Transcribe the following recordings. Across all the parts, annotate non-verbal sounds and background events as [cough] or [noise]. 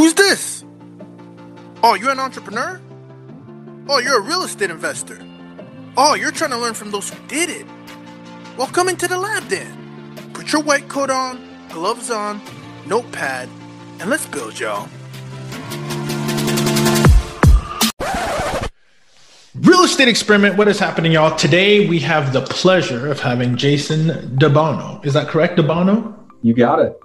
Who's this? Oh, you're an entrepreneur? Oh, you're a real estate investor. Oh, you're trying to learn from those who did it. Well, come into the lab then. Put your white coat on, gloves on, notepad, and let's build, y'all. Real estate experiment. What is happening, y'all? Today we have the pleasure of having Jason DeBono. Is that correct, DeBono? You got it.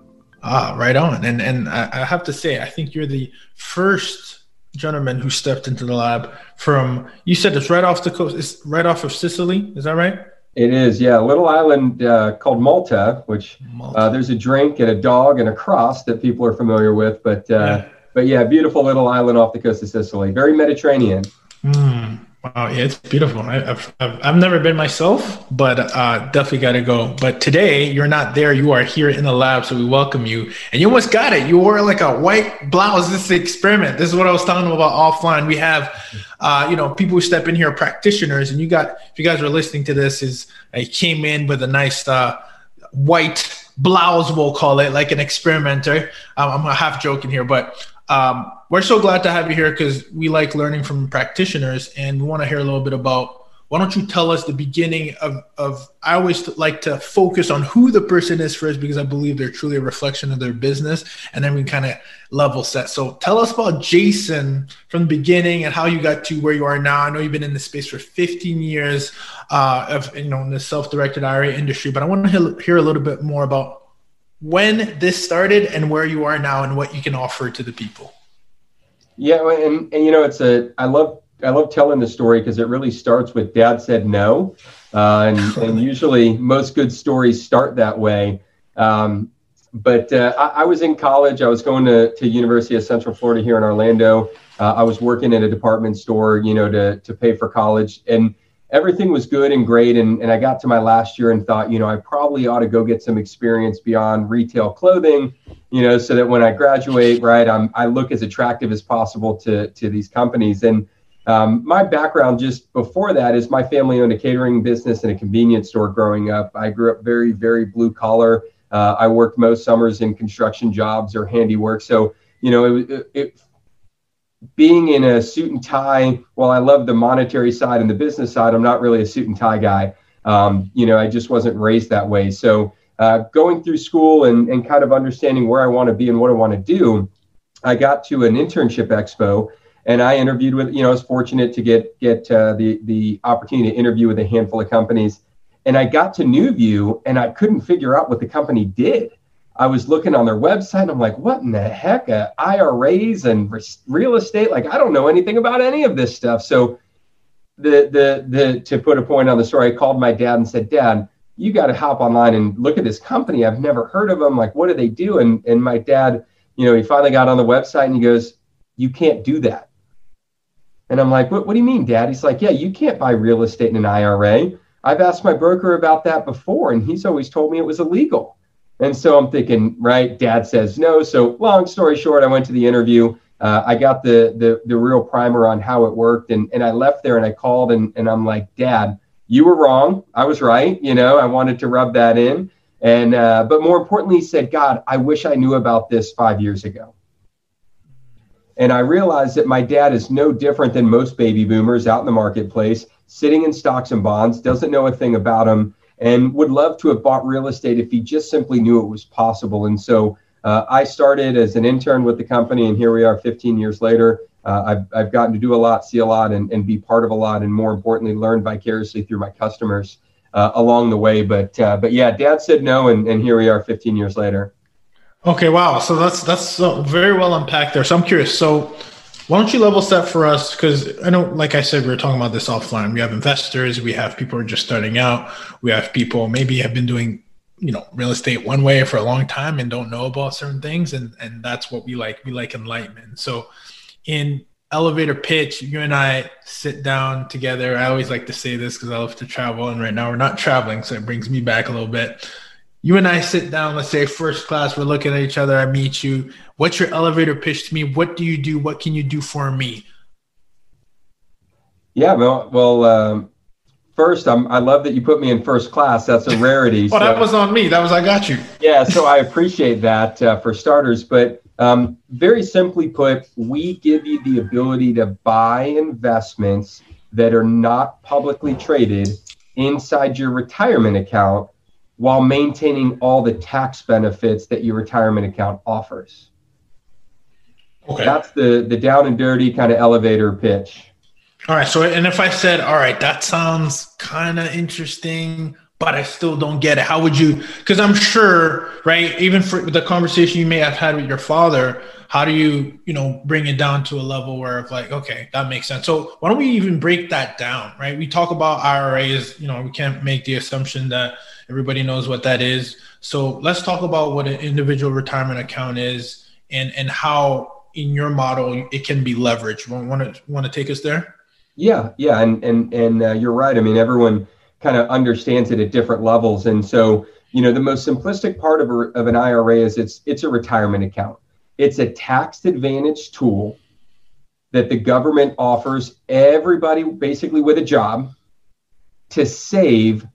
Ah, right on. And and I have to say, I think you're the first gentleman who stepped into the lab from. You said it's right off the coast. It's right off of Sicily. Is that right? It is, yeah. A little island uh, called Malta, which Malta. Uh, there's a drink and a dog and a cross that people are familiar with. But uh, yeah. but yeah, beautiful little island off the coast of Sicily. Very Mediterranean. Mm. Wow, yeah, it's beautiful. I, have I've, never been myself, but uh, definitely got to go. But today you're not there. You are here in the lab, so we welcome you. And you almost got it. You wore like a white blouse. This experiment. This is what I was telling them about offline. We have, uh, you know, people who step in here, practitioners, and you got. If you guys are listening to this, is I came in with a nice uh, white blouse, we'll call it, like an experimenter. Um, I'm half joking here, but um, we're so glad to have you here because we like learning from practitioners and we want to hear a little bit about why don't you tell us the beginning of, of i always like to focus on who the person is first because i believe they're truly a reflection of their business and then we kind of level set so tell us about jason from the beginning and how you got to where you are now i know you've been in the space for 15 years uh, of you know in the self-directed ira industry but i want to hear a little bit more about when this started and where you are now and what you can offer to the people. Yeah, and, and you know, it's a I love I love telling the story because it really starts with Dad said no, uh, and, [laughs] and usually most good stories start that way. Um, but uh, I, I, was in college. I was going to to University of Central Florida here in Orlando. Uh, I was working at a department store, you know, to to pay for college, and everything was good and great. And, and I got to my last year and thought, you know, I probably ought to go get some experience beyond retail clothing, you know, so that when I graduate, right, I'm, I look as attractive as possible to, to these companies. And um, my background just before that is my family owned a catering business and a convenience store growing up. I grew up very, very blue collar. Uh, I worked most summers in construction jobs or handiwork. So, you know, it, it, being in a suit and tie, while I love the monetary side and the business side, I'm not really a suit and tie guy. Um, you know, I just wasn't raised that way. So uh, going through school and, and kind of understanding where I want to be and what I want to do, I got to an internship expo and I interviewed with, you know, I was fortunate to get get uh, the the opportunity to interview with a handful of companies, and I got to NuView and I couldn't figure out what the company did. I was looking on their website. And I'm like, what in the heck? Uh, IRAs and real estate? Like, I don't know anything about any of this stuff. So, the the the to put a point on the story, I called my dad and said, Dad, you got to hop online and look at this company. I've never heard of them. Like, what do they do? And and my dad, you know, he finally got on the website and he goes, You can't do that. And I'm like, what, what do you mean, Dad? He's like, Yeah, you can't buy real estate in an IRA. I've asked my broker about that before, and he's always told me it was illegal. And so I'm thinking, right, dad says no. So long story short, I went to the interview. Uh, I got the, the the real primer on how it worked, and and I left there and I called and and I'm like, Dad, you were wrong. I was right. You know, I wanted to rub that in, and uh, but more importantly, he said, God, I wish I knew about this five years ago. And I realized that my dad is no different than most baby boomers out in the marketplace, sitting in stocks and bonds, doesn't know a thing about them and would love to have bought real estate if he just simply knew it was possible. And so uh, I started as an intern with the company, and here we are 15 years later. Uh, I've, I've gotten to do a lot, see a lot, and, and be part of a lot, and more importantly, learn vicariously through my customers uh, along the way. But uh, but yeah, Dad said no, and, and here we are 15 years later. Okay, wow. So that's that's very well unpacked there. So I'm curious. So why don't you level set for us? Because I know, like I said, we were talking about this offline. We have investors, we have people who are just starting out, we have people maybe have been doing, you know, real estate one way for a long time and don't know about certain things, and and that's what we like. We like enlightenment. So, in elevator pitch, you and I sit down together. I always like to say this because I love to travel, and right now we're not traveling, so it brings me back a little bit you and I sit down, let's say first class, we're looking at each other, I meet you. What's your elevator pitch to me? What do you do? What can you do for me? Yeah, well, well um, first, I'm, I love that you put me in first class. That's a rarity. [laughs] well, so, that was on me. That was, I got you. yeah, so I appreciate that uh, for starters. But Um, very simply put, we give you the ability to buy investments that are not publicly traded inside your retirement account while maintaining all the tax benefits that your retirement account offers. Okay. That's the the down and dirty kind of elevator pitch. All right. So, and if I said, all right, that sounds kind of interesting, but I still don't get it, how would you? Because I'm sure, right, even for the conversation you may have had with your father, how do you, you know, bring it down to a level where it's like, okay, that makes sense. So, why don't we even break that down, right? We talk about IRAs, you know, we can't make the assumption that everybody knows what that is. So, let's talk about what an individual retirement account is and and how in your model it can be leveraged. Want to want to take us there? Yeah, yeah, and and and uh, you're right. I mean, everyone kind of understands it at different levels, and so you know the most simplistic part of, a, of an IRA is it's it's a retirement account. It's a tax advantage tool that the government offers everybody basically with a job to save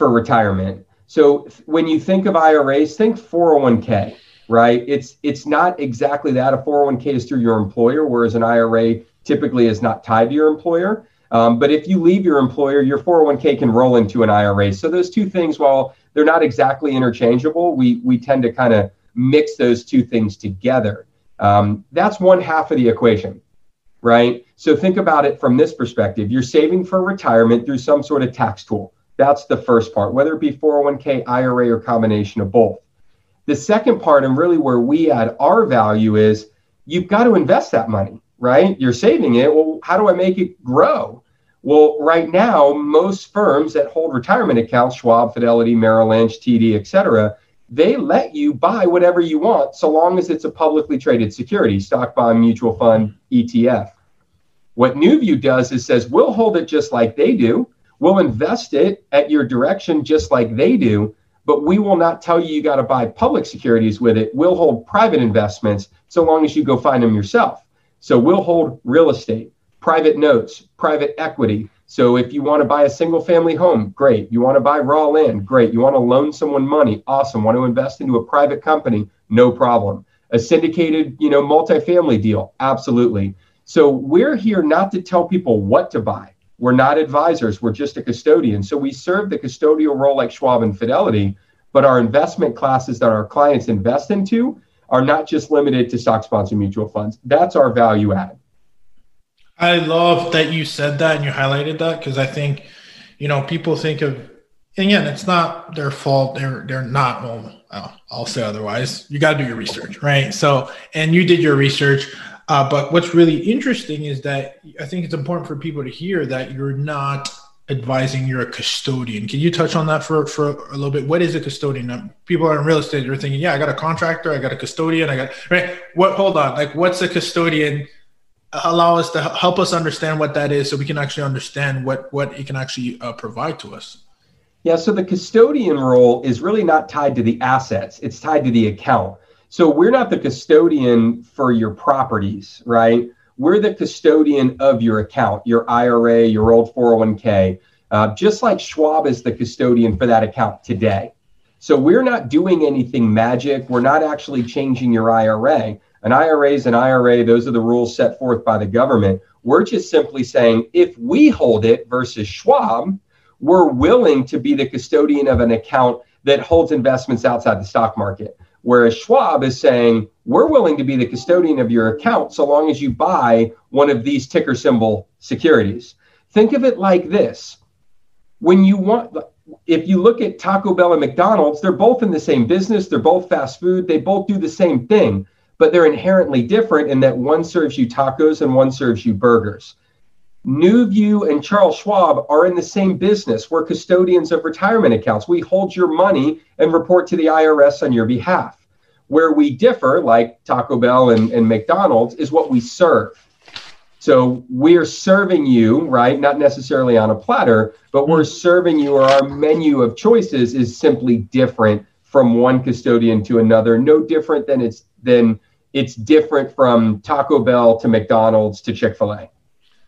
for retirement. So when you think of IRAs, think 401k, right? It's it's not exactly that. A 401k is through your employer, whereas an IRA typically is not tied to your employer. Um, but if you leave your employer, your 401k can roll into an IRA. So those two things, while they're not exactly interchangeable, we we tend to kind of mix those two things together. Um, that's one half of the equation, right? So think about it from this perspective. You're saving for retirement through some sort of tax tool. That's the first part, whether it be 401k, IRA, or combination of both. The second part, and really where we add our value, is you've got to invest that money right? You're saving it. Well, how do I make it grow? Well, right now, most firms that hold retirement accounts, Schwab, Fidelity, Merrill Lynch, TD, et cetera, they let you buy whatever you want so long as it's a publicly traded security, stock bond, mutual fund, ETF. What NuView does is says, we'll hold it just like they do. We'll invest it at your direction just like they do, but we will not tell you you got to buy public securities with it. We'll hold private investments so long as you go find them yourself. So we'll hold real estate, private notes, private equity. So if you want to buy a single family home, great. You want to buy raw land, great. You want to loan someone money, awesome. Want to invest into a private company, no problem. A syndicated, you know, multifamily deal, absolutely. So we're here not to tell people what to buy. We're not advisors, we're just a custodian. So we serve the custodial role like Schwab and Fidelity, but our investment classes that our clients invest into are not just limited to stock sponsored mutual funds. That's our value add. I love that you said that and you highlighted that because I think, you know, people think of, again, it's not their fault. They're they're not. Well, I'll, I'll say otherwise. You got to do your research, right? So, and you did your research. Uh, but what's really interesting is that I think it's important for people to hear that you're not advising you're a custodian. Can you touch on that for, for a little bit? What is a custodian? People are in real estate, they're thinking, yeah, I got a contractor, I got a custodian, I got right. What hold on, like what's a custodian? Allow us to help us understand what that is so we can actually understand what what it can actually uh, provide to us. Yeah, so the custodian role is really not tied to the assets, it's tied to the account. So we're not the custodian for your properties, right? we're the custodian of your account, your IRA, your old 401k, uh, just like Schwab is the custodian for that account today. So we're not doing anything magic. We're not actually changing your IRA. An IRA is an IRA. Those are the rules set forth by the government. We're just simply saying if we hold it versus Schwab, we're willing to be the custodian of an account that holds investments outside the stock market. Whereas Schwab is saying, we're willing to be the custodian of your account so long as you buy one of these ticker symbol securities. Think of it like this. When you want, if you look at Taco Bell and McDonald's, they're both in the same business, they're both fast food, they both do the same thing, but they're inherently different in that one serves you tacos and one serves you burgers. NuView and Charles Schwab are in the same business. We're custodians of retirement accounts. We hold your money and report to the IRS on your behalf. Where we differ, like Taco Bell and, and McDonald's, is what we serve. So we're serving you, right? Not necessarily on a platter, but we're hmm. serving you, or our menu of choices is simply different from one custodian to another. No different than it's than it's different from Taco Bell to McDonald's to Chick Fil A.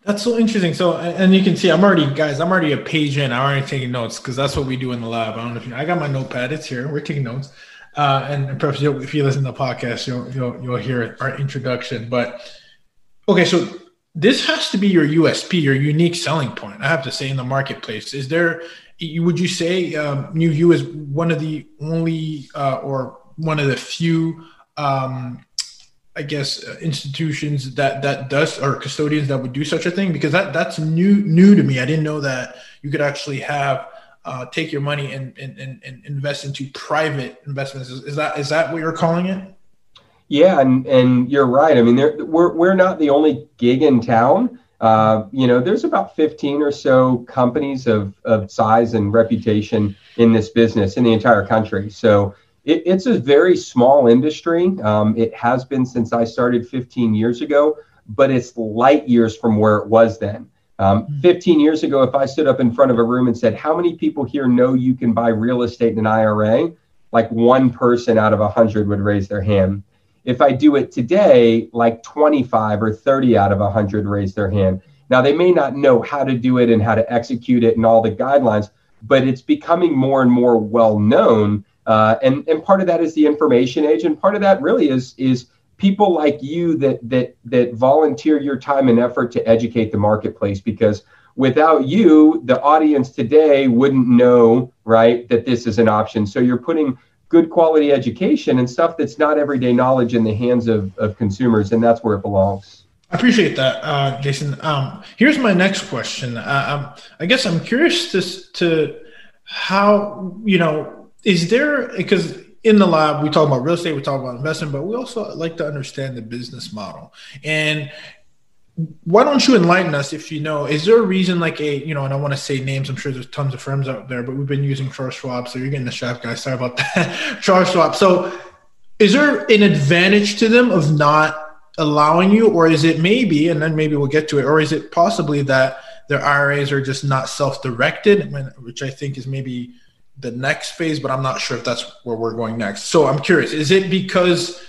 That's so interesting. So, and you can see, I'm already, guys, I'm already a page in. I'm already taking notes because that's what we do in the lab. I don't know if you I got my notepad. It's here. We're taking notes. Uh, and perhaps if you listen to the podcast, you'll, you'll, you'll hear our introduction. But okay, so this has to be your USP, your unique selling point. I have to say in the marketplace, is there? Would you say um, NuView is one of the only uh, or one of the few um, I guess uh, institutions that that does or custodians that would do such a thing because that that's new new to me. I didn't know that you could actually have uh, take your money and, and, and, and invest into private investments. Is, is, that is that what you're calling it? Yeah, and and you're right. I mean, we're we're not the only gig in town. Uh, you know, there's about 15 or so companies of of size and reputation in this business in the entire country. So it, it's a very small industry. Um, it has been since I started 15 years ago, but it's light years from where it was then. Um, hmm. 15 years ago, if I stood up in front of a room and said, How many people here know you can buy real estate in an IRA? Like one person out of 100 would raise their hand. If I do it today, like 25 or 30 out of 100 raise their hand. Now, they may not know how to do it and how to execute it and all the guidelines, but it's becoming more and more well known uh, and and part of that is the information age, and part of that really is is people like you that that that volunteer your time and effort to educate the marketplace because without you the audience today wouldn't know right that this is an option. So you're putting good quality education and stuff that's not everyday knowledge in the hands of, of consumers and that's where it belongs. I appreciate that uh, jason. Um, here's my next question. Uh, um, i guess i'm curious to, to how you know is there because in the lab we talk about real estate we talk about investment but we also like to understand the business model. And why don't you enlighten us if you know is there a reason like a you know and i want to say names i'm sure there's tons of firms out there but we've been using Charles Schwab so you're getting the shaft guys sorry about that [laughs] Charles Schwab. So is there an advantage to them of not allowing you or is it maybe and then maybe we'll get to it or is it possibly that their iras are just not self-directed which i think is maybe the next phase, but I'm not sure if that's where we're going next. So I'm curious, is it because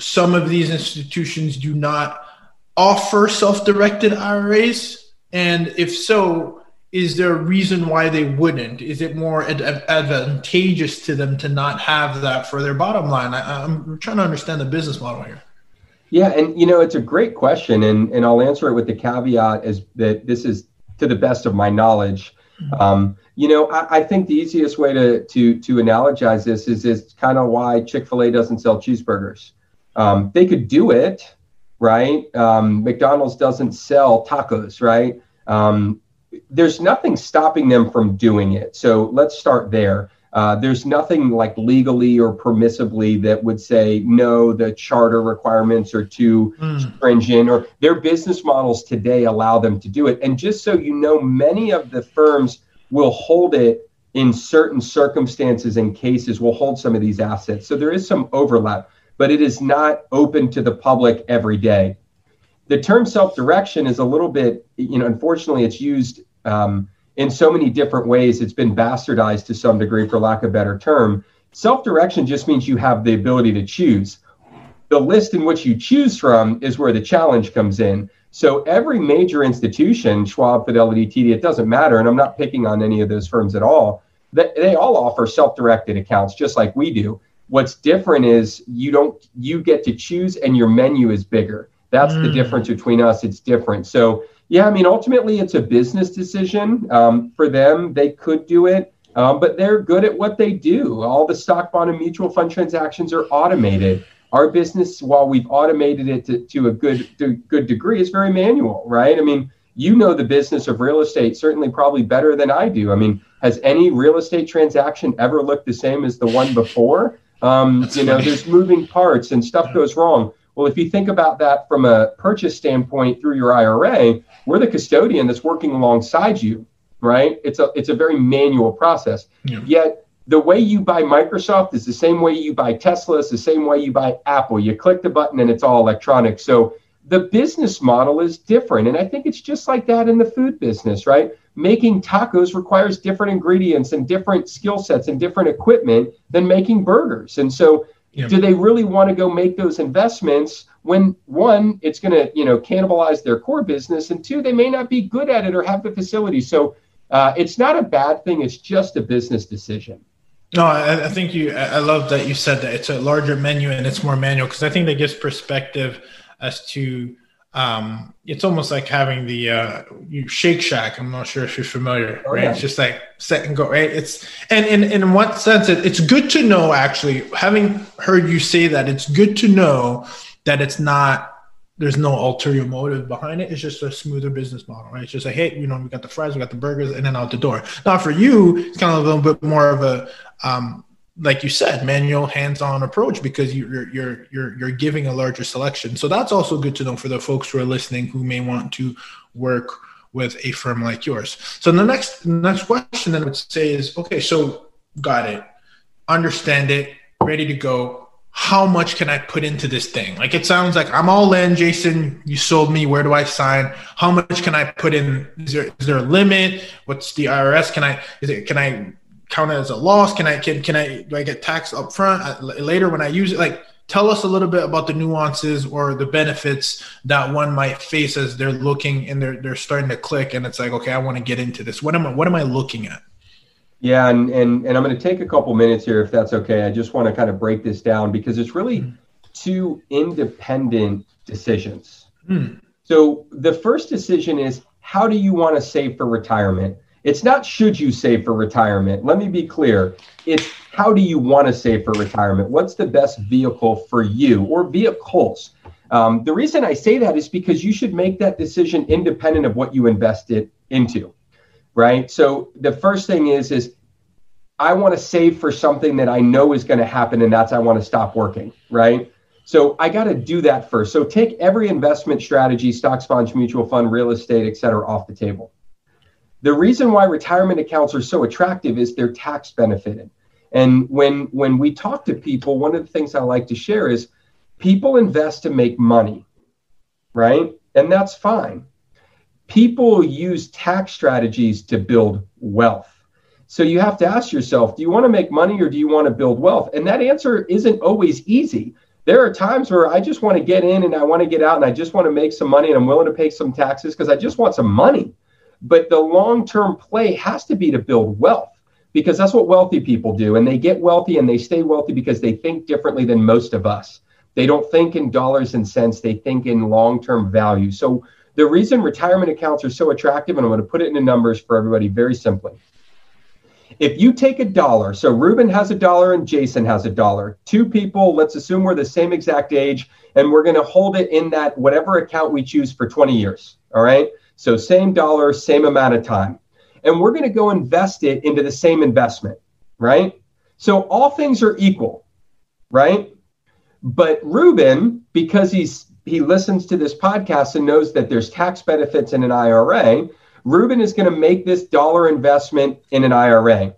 some of these institutions do not offer self-directed IRAs? And if so, is there a reason why they wouldn't? Is it more ad- advantageous to them to not have that for their bottom line? I, I'm trying to understand the business model here. Yeah, and you know it's a great question, and and I'll answer it with the caveat is that this is to the best of my knowledge. Mm-hmm. Um, you know, I, I, think the easiest way to to to analogize this is is kind of why Chick Fil A doesn't sell cheeseburgers. Um, they could do it, right? Um, McDonald's doesn't sell tacos, right? Um, there's nothing stopping them from doing it. So let's start there. Uh, there's nothing like legally or permissibly that would say no, the charter requirements are too mm. stringent, or their business models today allow them to do it. And just so you know, many of the firms will hold it in certain circumstances and cases will hold some of these assets. So there is some overlap, but it is not open to the public every day. The term self-direction is a little bit, you know, unfortunately, it's used um, in so many different ways. It's been bastardized to some degree, for lack of a better term. Self-direction just means you have the ability to choose. The list in which you choose from is where the challenge comes in. So every major institution, Schwab, Fidelity, TD, it doesn't matter, and I'm not picking on any of those firms at all. They, they all offer self-directed accounts just like we do. What's different is you don't you get to choose and your menu is bigger. That's mm. the difference between us. It's different. So yeah, I mean ultimately it's a business decision um, for them. They could do it. Um, but they're good at what they do. All the stock bond and mutual fund transactions are automated our business, while we've automated it to, to a good to good degree, is very manual, right? I mean, you know the business of real estate certainly probably better than I do. I mean, has any real estate transaction ever looked the same as the one before? Um, you know, there's moving parts and stuff goes wrong. Well, if you think about that from a purchase standpoint through your IRA, we're the custodian that's working alongside you, right? It's a it's a very manual process. Yeah. Yet the way you buy Microsoft is the same way you buy Tesla, it's the same way you buy Apple. You click the button and it's all electronic. So the business model is different. And I think it's just like that in the food business, right? Making tacos requires different ingredients and different skill sets and different equipment than making burgers. And so do they really want to go make those investments when one, it's going to, you know, cannibalize their core business and two, they may not be good at it or have the facility. So uh, it's not a bad thing. It's just a business decision. No, I, I think you. I love that you said that it's a larger menu and it's more manual because I think that gives perspective as to um, it's almost like having the uh, Shake Shack. I'm not sure if you're familiar, oh, right? Yeah. It's just like set and go, right? It's and in in what sense it, it's good to know actually. Having heard you say that, it's good to know that it's not. There's no ulterior motive behind it. It's just a smoother business model, right? It's just like, hey, you know, we got the fries, we got the burgers, and then out the door. Now for you, it's kind of a little bit more of a um, like you said, manual hands-on approach because you're you're you're you're giving a larger selection. So that's also good to know for the folks who are listening who may want to work with a firm like yours. So the next next question then I would say is okay, so got it, understand it, ready to go. How much can I put into this thing? Like it sounds like I'm all in, Jason. You sold me. Where do I sign? How much can I put in? Is there is there a limit? What's the IRS? Can I is it can I count it as a loss? Can I can can I do I get taxed up front uh, later when I use it? Like tell us a little bit about the nuances or the benefits that one might face as they're looking and they're they're starting to click and it's like okay I want to get into this. What am I what am I looking at? Yeah, and and and I'm going to take a couple minutes here if that's okay. I just want to kind of break this down because it's really mm. two independent decisions. Mm. So the first decision is how do you want to save for retirement? It's not should you save for retirement. Let me be clear. It's how do you want to save for retirement? What's the best vehicle for you or vehicles? Um, the reason I say that is because you should make that decision independent of what you invested into, right? So the first thing is is I want to save for something that I know is going to happen, and that's I want to stop working, right? So I got to do that first. So take every investment strategy, stocks, bonds, mutual fund, real estate, et cetera, off the table. The reason why retirement accounts are so attractive is they're tax benefited. And when when we talk to people, one of the things I like to share is people invest to make money, right? And that's fine. People use tax strategies to build wealth. So you have to ask yourself, do you want to make money or do you want to build wealth? And that answer isn't always easy. There are times where I just want to get in and I want to get out and I just want to make some money and I'm willing to pay some taxes because I just want some money. But the long term play has to be to build wealth because that's what wealthy people do. And they get wealthy and they stay wealthy because they think differently than most of us. They don't think in dollars and cents, they think in long term value. So, the reason retirement accounts are so attractive, and I'm going to put it into numbers for everybody very simply. If you take a dollar, so Ruben has a dollar and Jason has a dollar, two people, let's assume we're the same exact age, and we're going to hold it in that whatever account we choose for 20 years. All right. So same dollar, same amount of time. And we're going to go invest it into the same investment, right? So all things are equal, right? But Ruben, because he's he listens to this podcast and knows that there's tax benefits in an IRA, Ruben is going to make this dollar investment in an IRA.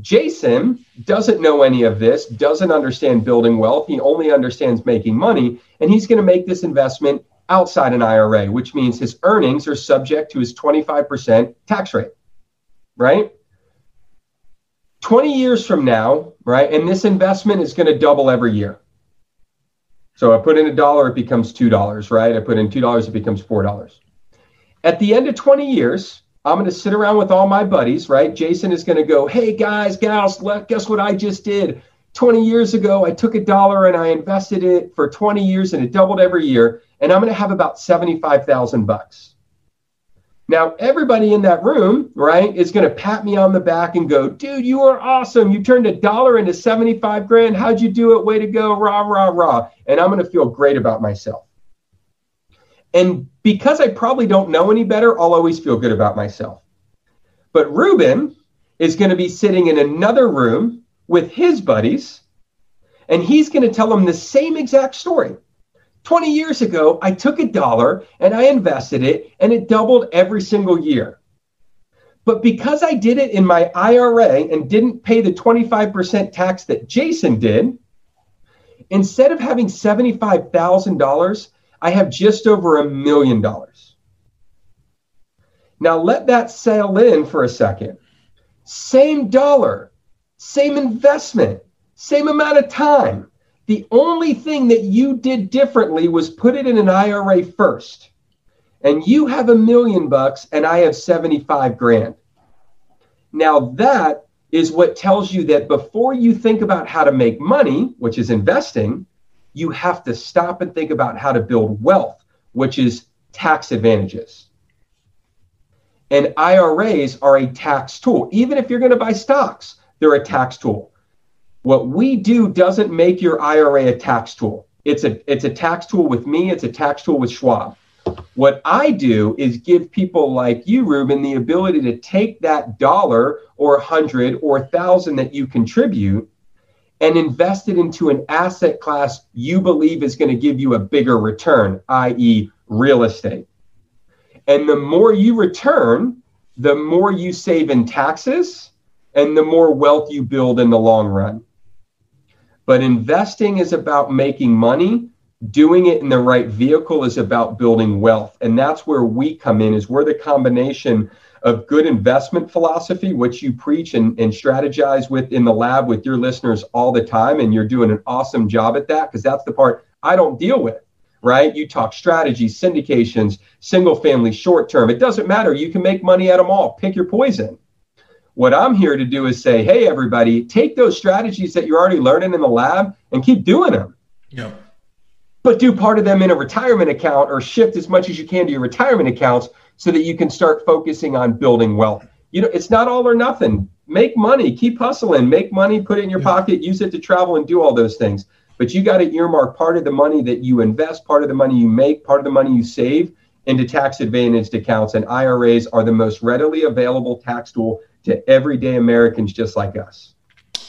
Jason doesn't know any of this, doesn't understand building wealth. He only understands making money, and he's going to make this investment outside an IRA, which means his earnings are subject to his 25% tax rate, right? 20 years from now, right? And this investment is going to double every year. So I put in a dollar, it becomes $2, right? I put in $2, it becomes $4. At the end of 20 years, I'm going to sit around with all my buddies, right? Jason is going to go, hey guys, gals, guess what I just did? 20 years ago, I took a dollar and I invested it for 20 years and it doubled every year and I'm going to have about 75,000 bucks. Now, everybody in that room, right, is going to pat me on the back and go, dude, you are awesome. You turned a dollar into 75 grand. How'd you do it? Way to go. Rah, rah, rah. And I'm going to feel great about myself. And because I probably don't know any better, I'll always feel good about myself. But Ruben is going to be sitting in another room with his buddies, and he's going to tell them the same exact story. 20 years ago, I took a dollar and I invested it, and it doubled every single year. But because I did it in my IRA and didn't pay the 25% tax that Jason did, instead of having $75,000, I have just over a million dollars. Now let that settle in for a second. Same dollar, same investment, same amount of time. The only thing that you did differently was put it in an IRA first. And you have a million bucks and I have 75 grand. Now that is what tells you that before you think about how to make money, which is investing, you have to stop and think about how to build wealth, which is tax advantages. And IRAs are a tax tool. Even if you're going to buy stocks, they're a tax tool. What we do doesn't make your IRA a tax tool. It's a it's a tax tool with me, it's a tax tool with Schwab. What I do is give people like you, Ruben, the ability to take that dollar or a hundred or a thousand that you contribute and invest it into an asset class you believe is going to give you a bigger return, i.e., real estate. And the more you return, the more you save in taxes and the more wealth you build in the long run. But investing is about making money. Doing it in the right vehicle is about building wealth. And that's where we come in is we're the combination of good investment philosophy which you preach and, and strategize with in the lab with your listeners all the time and you're doing an awesome job at that because that's the part i don't deal with right? You talk strategies syndications single family short term. It doesn't matter. You can make money at them all. Pick your poison what i'm here to do is say hey everybody take those strategies that you're already learning in the lab and keep doing them yeah but do part of them in a retirement account or shift as much as you can to your retirement accounts so that you can start focusing on building wealth. You know, it's not all or nothing. Make money, keep hustling, make money, put it in your yeah. pocket, use it to travel and do all those things. But you got to earmark part of the money that you invest, part of the money you make, part of the money you save into tax advantaged accounts. And IRAs are the most readily available tax tool to everyday Americans just like us.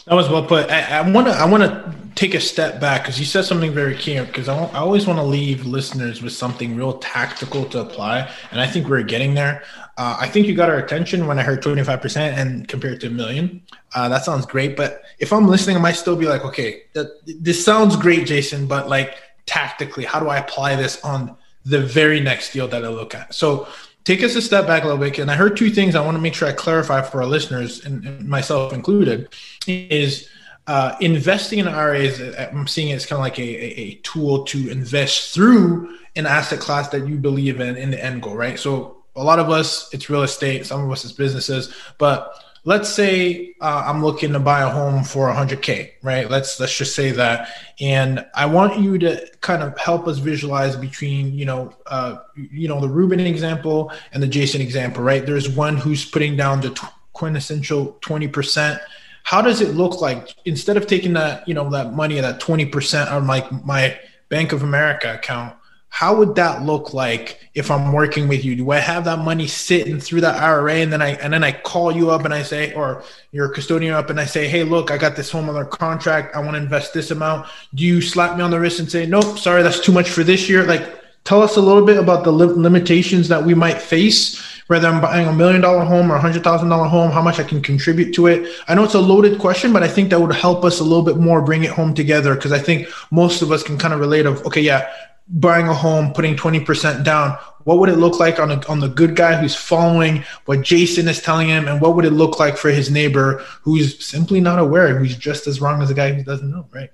That was well put. I want to I want to take a step back because you said something very key. Because I, I always want to leave listeners with something real tactical to apply, and I think we're getting there. Uh, I think you got our attention when I heard twenty five percent and compared to a million. Uh, that sounds great, but if I'm listening, I might still be like, okay, this sounds great, Jason, but like tactically, how do I apply this on the very next deal that I look at? So take us a step back a little bit. And I heard two things I want to make sure I clarify for our listeners and, myself included is uh, investing in IRAs. I'm seeing it as kind of like a, a, a, tool to invest through an asset class that you believe in in the end goal, right? So a lot of us, it's real estate. Some of us, it's businesses. But let's say uh, I'm looking to buy a home for 100k, right? Let's let's just say that, and I want you to kind of help us visualize between you know uh, you know the Ruben example and the Jason example, right? There's one who's putting down the quintessential 20 percent. How does it look like instead of taking that you know that money that 20 percent on like my Bank of America account? How would that look like if I'm working with you? Do I have that money sitting through that IRA and then I and then I call you up and I say, or your custodian up and I say, hey, look, I got this home under contract. I want to invest this amount. Do you slap me on the wrist and say, nope, sorry, that's too much for this year? Like, tell us a little bit about the li- limitations that we might face. Whether I'm buying a million dollar home or a hundred thousand dollar home, how much I can contribute to it. I know it's a loaded question, but I think that would help us a little bit more bring it home together because I think most of us can kind of relate of okay, yeah, buying a home, putting 20% down, what would it look like on, a, on the good guy who's following what Jason is telling him? And what would it look like for his neighbor who's simply not aware, who's just as wrong as a guy who doesn't know, right?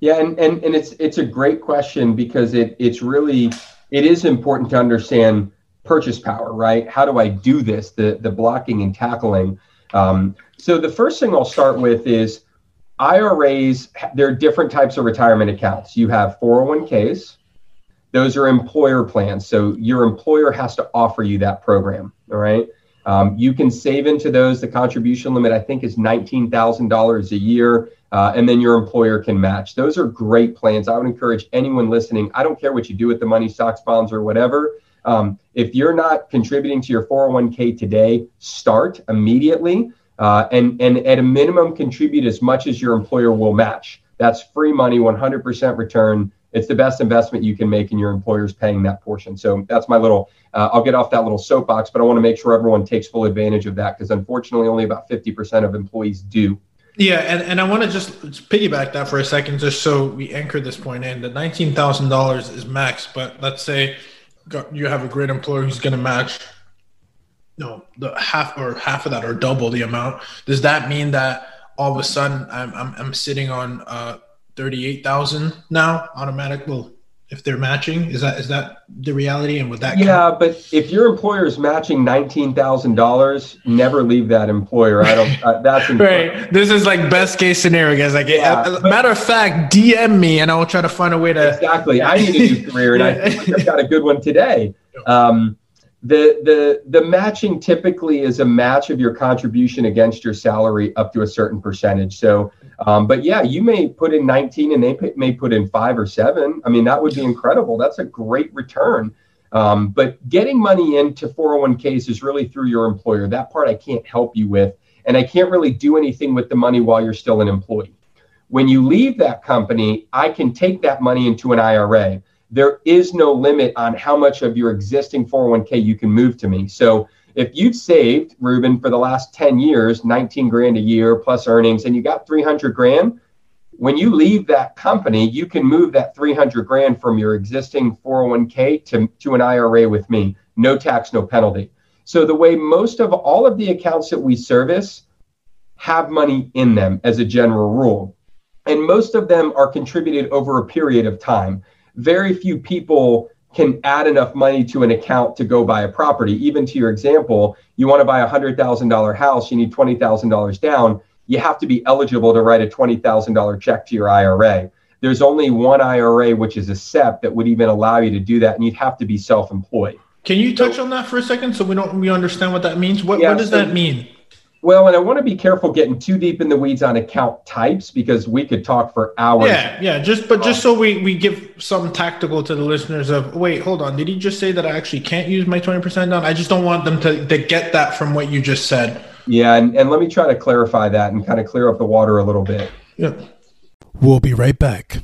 Yeah, and, and, and it's it's a great question because it it's really it is important to understand purchase power, right? How do I do this? The the blocking and tackling. Um, so the first thing I'll start with is IRAs, there are different types of retirement accounts. You have 401ks, those are employer plans. So your employer has to offer you that program. All right. Um, you can save into those. The contribution limit, I think, is $19,000 a year. Uh, and then your employer can match. Those are great plans. I would encourage anyone listening. I don't care what you do with the money, stocks, bonds, or whatever. Um, if you're not contributing to your 401k today, start immediately uh, and, and at a minimum contribute as much as your employer will match. That's free money, 100% return. It's the best investment you can make, and your employer's paying that portion. So that's my little. Uh, I'll get off that little soapbox, but I want to make sure everyone takes full advantage of that because unfortunately, only about 50% of employees do. Yeah, and, and I want to just piggyback that for a second, just so we anchor this point in. The nineteen thousand dollars is max, but let's say you have a great employer who's going to match no the half or half of that or double the amount. Does that mean that all of a sudden i'm i'm, I'm sitting on uh 38000 now automatic? Well if they're matching? Is that is that the reality? And would that, yeah, count? but if your employer is matching nineteen thousand dollars, never leave that employer. I don't. Uh, that's [laughs] right. This is like best case scenario, guys. Like, yeah, uh, matter of fact, DM me and I will try to find a way to. Exactly. I need a new [laughs] career, and I I've got a good one today. Um, the the the matching typically is a match of your contribution against your salary up to a certain percentage. So um, but yeah, you may put in 19 and they may put in five or seven. I mean, that would be incredible. That's a great return. Um, but getting money into 401ks is really through your employer. That part I can't help you with. And I can't really do anything with the money while you're still an employee. When you leave that company, I can take that money into an IRA. There is no limit on how much of your existing 401k you can move to me. So if you've saved, Ruben, for the last 10 years, 19 grand a year plus earnings, and you got 300 grand, when you leave that company, you can move that 300 grand from your existing 401k to, to an IRA with me. No tax, no penalty. So the way most of all of the accounts that we service have money in them as a general rule. And most of them are contributed over a period of time. Very few people can add enough money to an account to go buy a property. Even to your example, you want to buy a $100,000 house, you need $20,000 down. You have to be eligible to write a $20,000 check to your IRA. There's only one IRA, which is a SEP, that would even allow you to do that, and you'd have to be self employed. Can you touch so, on that for a second so we don't we understand what that means? What, yeah, what does so, that mean? Well, and I want to be careful getting too deep in the weeds on account types because we could talk for hours. Yeah, yeah. Just but just so we we give some tactical to the listeners of wait, hold on. Did he just say that I actually can't use my twenty percent down? I just don't want them to to get that from what you just said. Yeah, and, and let me try to clarify that and kind of clear up the water a little bit. Yeah. We'll be right back.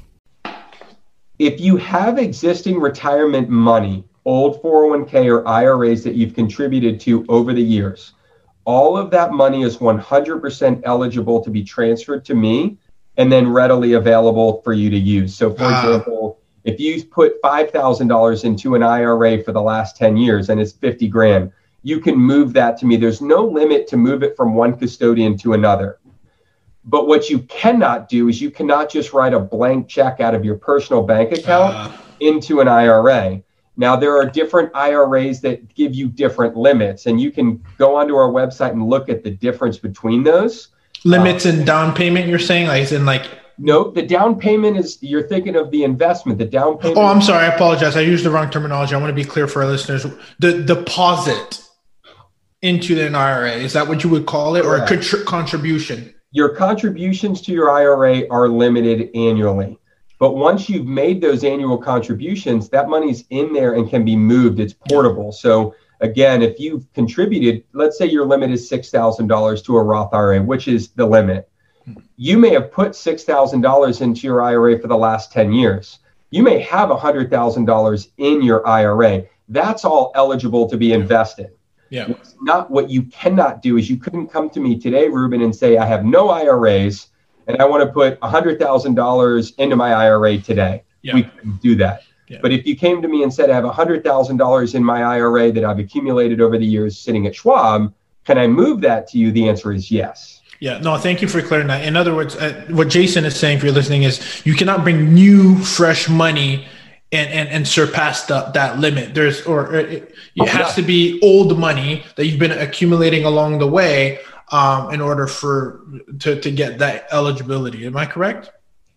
If you have existing retirement money, old 401k or IRAs that you've contributed to over the years all of that money is 100% eligible to be transferred to me and then readily available for you to use. So, for example, if you put $5,000 into an IRA for the last 10 years and it's 50 grand, you can move that to me. There's no limit to move it from one custodian to another. But what you cannot do is you cannot just write a blank check out of your personal bank account uh. into an IRA. Now, there are different IRAs that give you different limits, and you can go onto our website and look at the difference between those. Limits um, and down payment, you're saying? Like, is in like. No, the down payment is you're thinking of the investment. The down payment. Oh, I'm sorry. I apologize. I used the wrong terminology. I want to be clear for our listeners. The deposit into an IRA is that what you would call it, or a contr- contribution? Your contributions to your IRA are limited annually. But once you've made those annual contributions, that money's in there and can be moved. It's portable. So again, if you've contributed, let's say your limit is $6,000 to a Roth IRA, which is the limit. You may have put $6,000 into your IRA for the last 10 years. You may have $100,000 in your IRA. That's all eligible to be invested. Yeah. What's not what you cannot do is you couldn't come to me today, Ruben, and say, I have no IRAs and I want to put $100,000 into my IRA today. Yeah. We can do that. Yeah. But if you came to me and said, I have $100,000 in my IRA that I've accumulated over the years sitting at Schwab, can I move that to you? The answer is yes. Yeah, no, thank you for clearing that. In other words, uh, what Jason is saying, if you're listening, is you cannot bring new, fresh money and and, and surpass the, that limit. There's or it, it has to be old money that you've been accumulating along the way um, in order for to, to get that eligibility. Am I correct?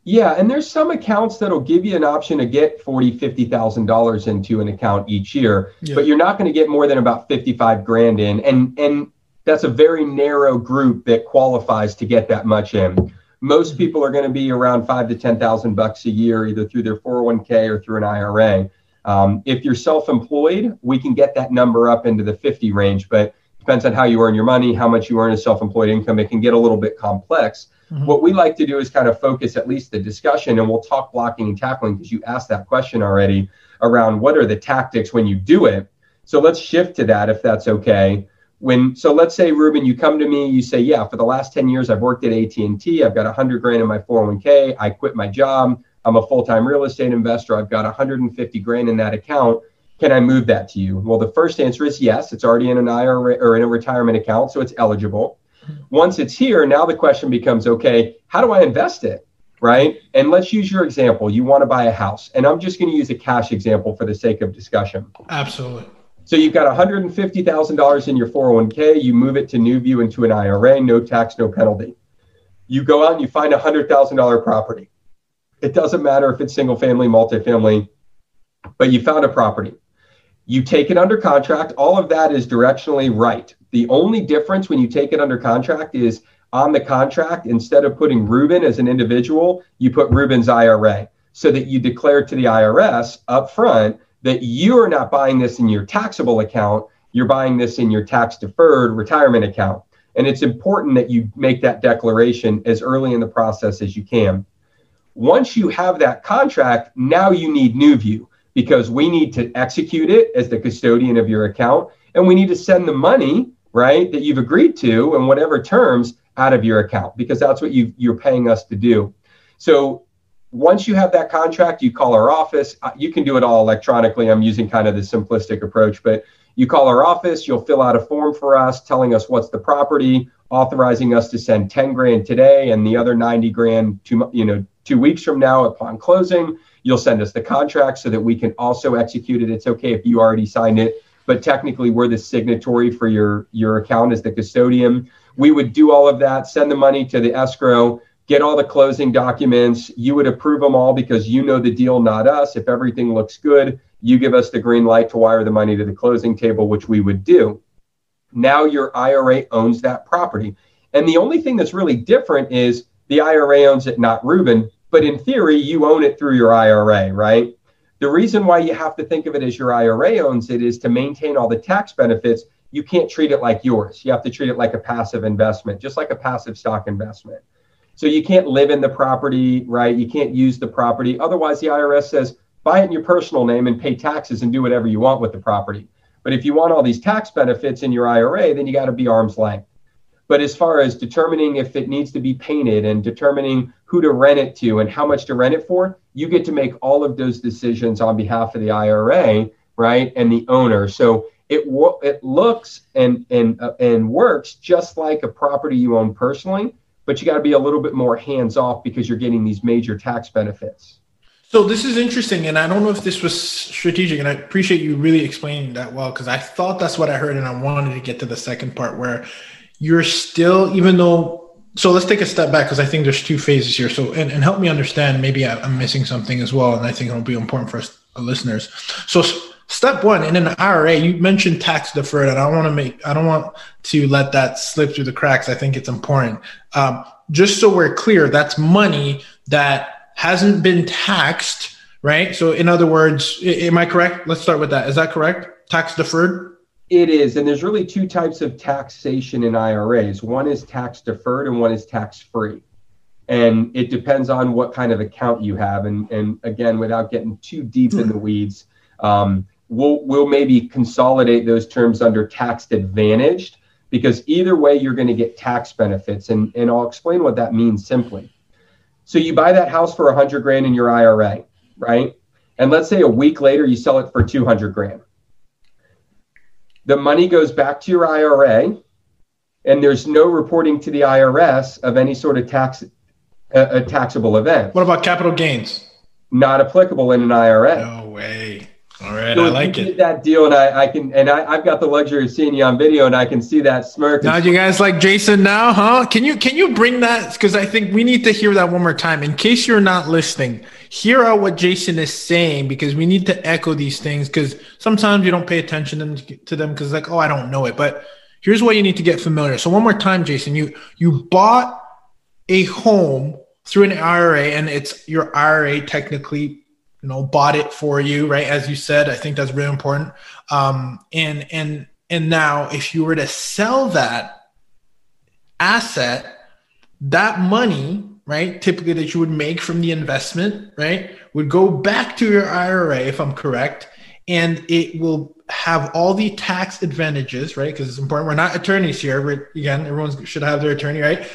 Yeah, and there's some accounts that'll give you an option to get forty, fifty thousand dollars into an account each year, yeah. but you're not going to get more than about fifty-five grand in, and and that's a very narrow group that qualifies to get that much in. Most mm-hmm. people are going to be around five to ten thousand bucks a year, either through their 401k or through an IRA. Um, if you're self-employed, we can get that number up into the 50 range, but depends on how you earn your money, how much you earn as self-employed income. It can get a little bit complex. Mm-hmm. What we like to do is kind of focus at least the discussion, and we'll talk blocking and tackling because you asked that question already around what are the tactics when you do it. So let's shift to that if that's okay. When so let's say Ruben, you come to me, you say, yeah, for the last 10 years I've worked at AT&T, I've got 100 grand in my 401k, I quit my job, I'm a full-time real estate investor, I've got 150 grand in that account can I move that to you? Well, the first answer is yes. It's already in an IRA or in a retirement account, so it's eligible. Mm-hmm. Once it's here, now the question becomes okay, how do I invest it? right? And let's use your example. You want to buy a house, and I'm just going to use a cash example for the sake of discussion. Absolutely. So you've got $150,000 in your 401k. You move it to NuView into an IRA, no tax, no penalty. You go out and you find a $100,000 property. It doesn't matter if it's single family, multifamily, but you found a property. You take it under contract. All of that is directionally right. The only difference when you take it under contract is on the contract, instead of putting Ruben as an individual, you put Ruben's IRA so that you declare to the IRS up front that you are not buying this in your taxable account, you're buying this in your tax deferred retirement account. And it's important that you make that declaration as early in the process as you can. Once you have that contract, now you need NuView because we need to execute it as the custodian of your account and we need to send the money, right, that you've agreed to and whatever terms out of your account because that's what you you're paying us to do. So once you have that contract, you call our office. Uh, you can do it all electronically. I'm using kind of the simplistic approach, but you call our office, you'll fill out a form for us telling us what's the property, authorizing us to send 10 grand today and the other 90 grand two, you know, two weeks from now upon closing. You'll send us the contract so that we can also execute it. It's okay if you already signed it, but technically we're the signatory for your, your account as the custodian. We would do all of that, send the money to the escrow get all the closing documents. You would approve them all because you know the deal, not us. If everything looks good, you give us the green light to wire the money to the closing table, which we would do. Now your IRA owns that property. And the only thing that's really different is the IRA owns it, not Ruben. But in theory, you own it through your IRA, right? The reason why you have to think of it as your IRA owns it is to maintain all the tax benefits. You can't treat it like yours. You have to treat it like a passive investment, just like a passive stock investment. So you can't live in the property, right? You can't use the property. Otherwise, the IRS says buy it in your personal name and pay taxes and do whatever you want with the property. But if you want all these tax benefits in your IRA, then you got to be arm's length. But as far as determining if it needs to be painted and determining who to rent it to and how much to rent it for, you get to make all of those decisions on behalf of the IRA, right, and the owner. So it it looks and and uh, and works just like a property you own personally, but you got to be a little bit more hands off because you're getting these major tax benefits. So this is interesting, and I don't know if this was strategic, and I appreciate you really explaining that well because I thought that's what I heard, and I wanted to get to the second part where you're still, even though. So let's take a step back because I think there's two phases here. So and, and help me understand. Maybe I'm missing something as well, and I think it'll be important for us listeners. So step one in an IRA, you mentioned tax deferred, and I want to make I don't want to let that slip through the cracks. I think it's important. Um, just so we're clear, that's money that hasn't been taxed, right? So in other words, am I correct? Let's start with that. Is that correct? Tax deferred? It is, and there's really two types of taxation in IRAs. One is tax deferred, and one is tax free and it depends on what kind of account you have and and again without getting too deep in the weeds um, we'll we'll maybe consolidate those terms under tax advantaged because either way you're going to get tax benefits and and I'll explain what that means simply. So you buy that house for 100 grand in your IRA, right? And let's say a week later you sell it for 200 grand. The money goes back to your IRA and there's no reporting to the IRS of any sort of tax a, a taxable event. What about capital gains? Not applicable in an IRA. No way. All right, so I like it. That deal, and I, I can, and I, have got the luxury of seeing you on video, and I can see that smirk. Now, you guys like Jason now, huh? Can you can you bring that? Because I think we need to hear that one more time. In case you're not listening, hear out what Jason is saying because we need to echo these things. Because sometimes you don't pay attention to them because like, oh, I don't know it. But here's what you need to get familiar. So one more time, Jason, you you bought a home through an IRA, and it's your IRA technically you know bought it for you right? As you said i think that's really important. Um, and and and now if you were to sell that asset that money right typically that you would make from the investment right would go back to your ira if i'm correct and it will have all the tax advantages right? Because it's important. We're not attorneys here. We're, again everyone should have their attorney right?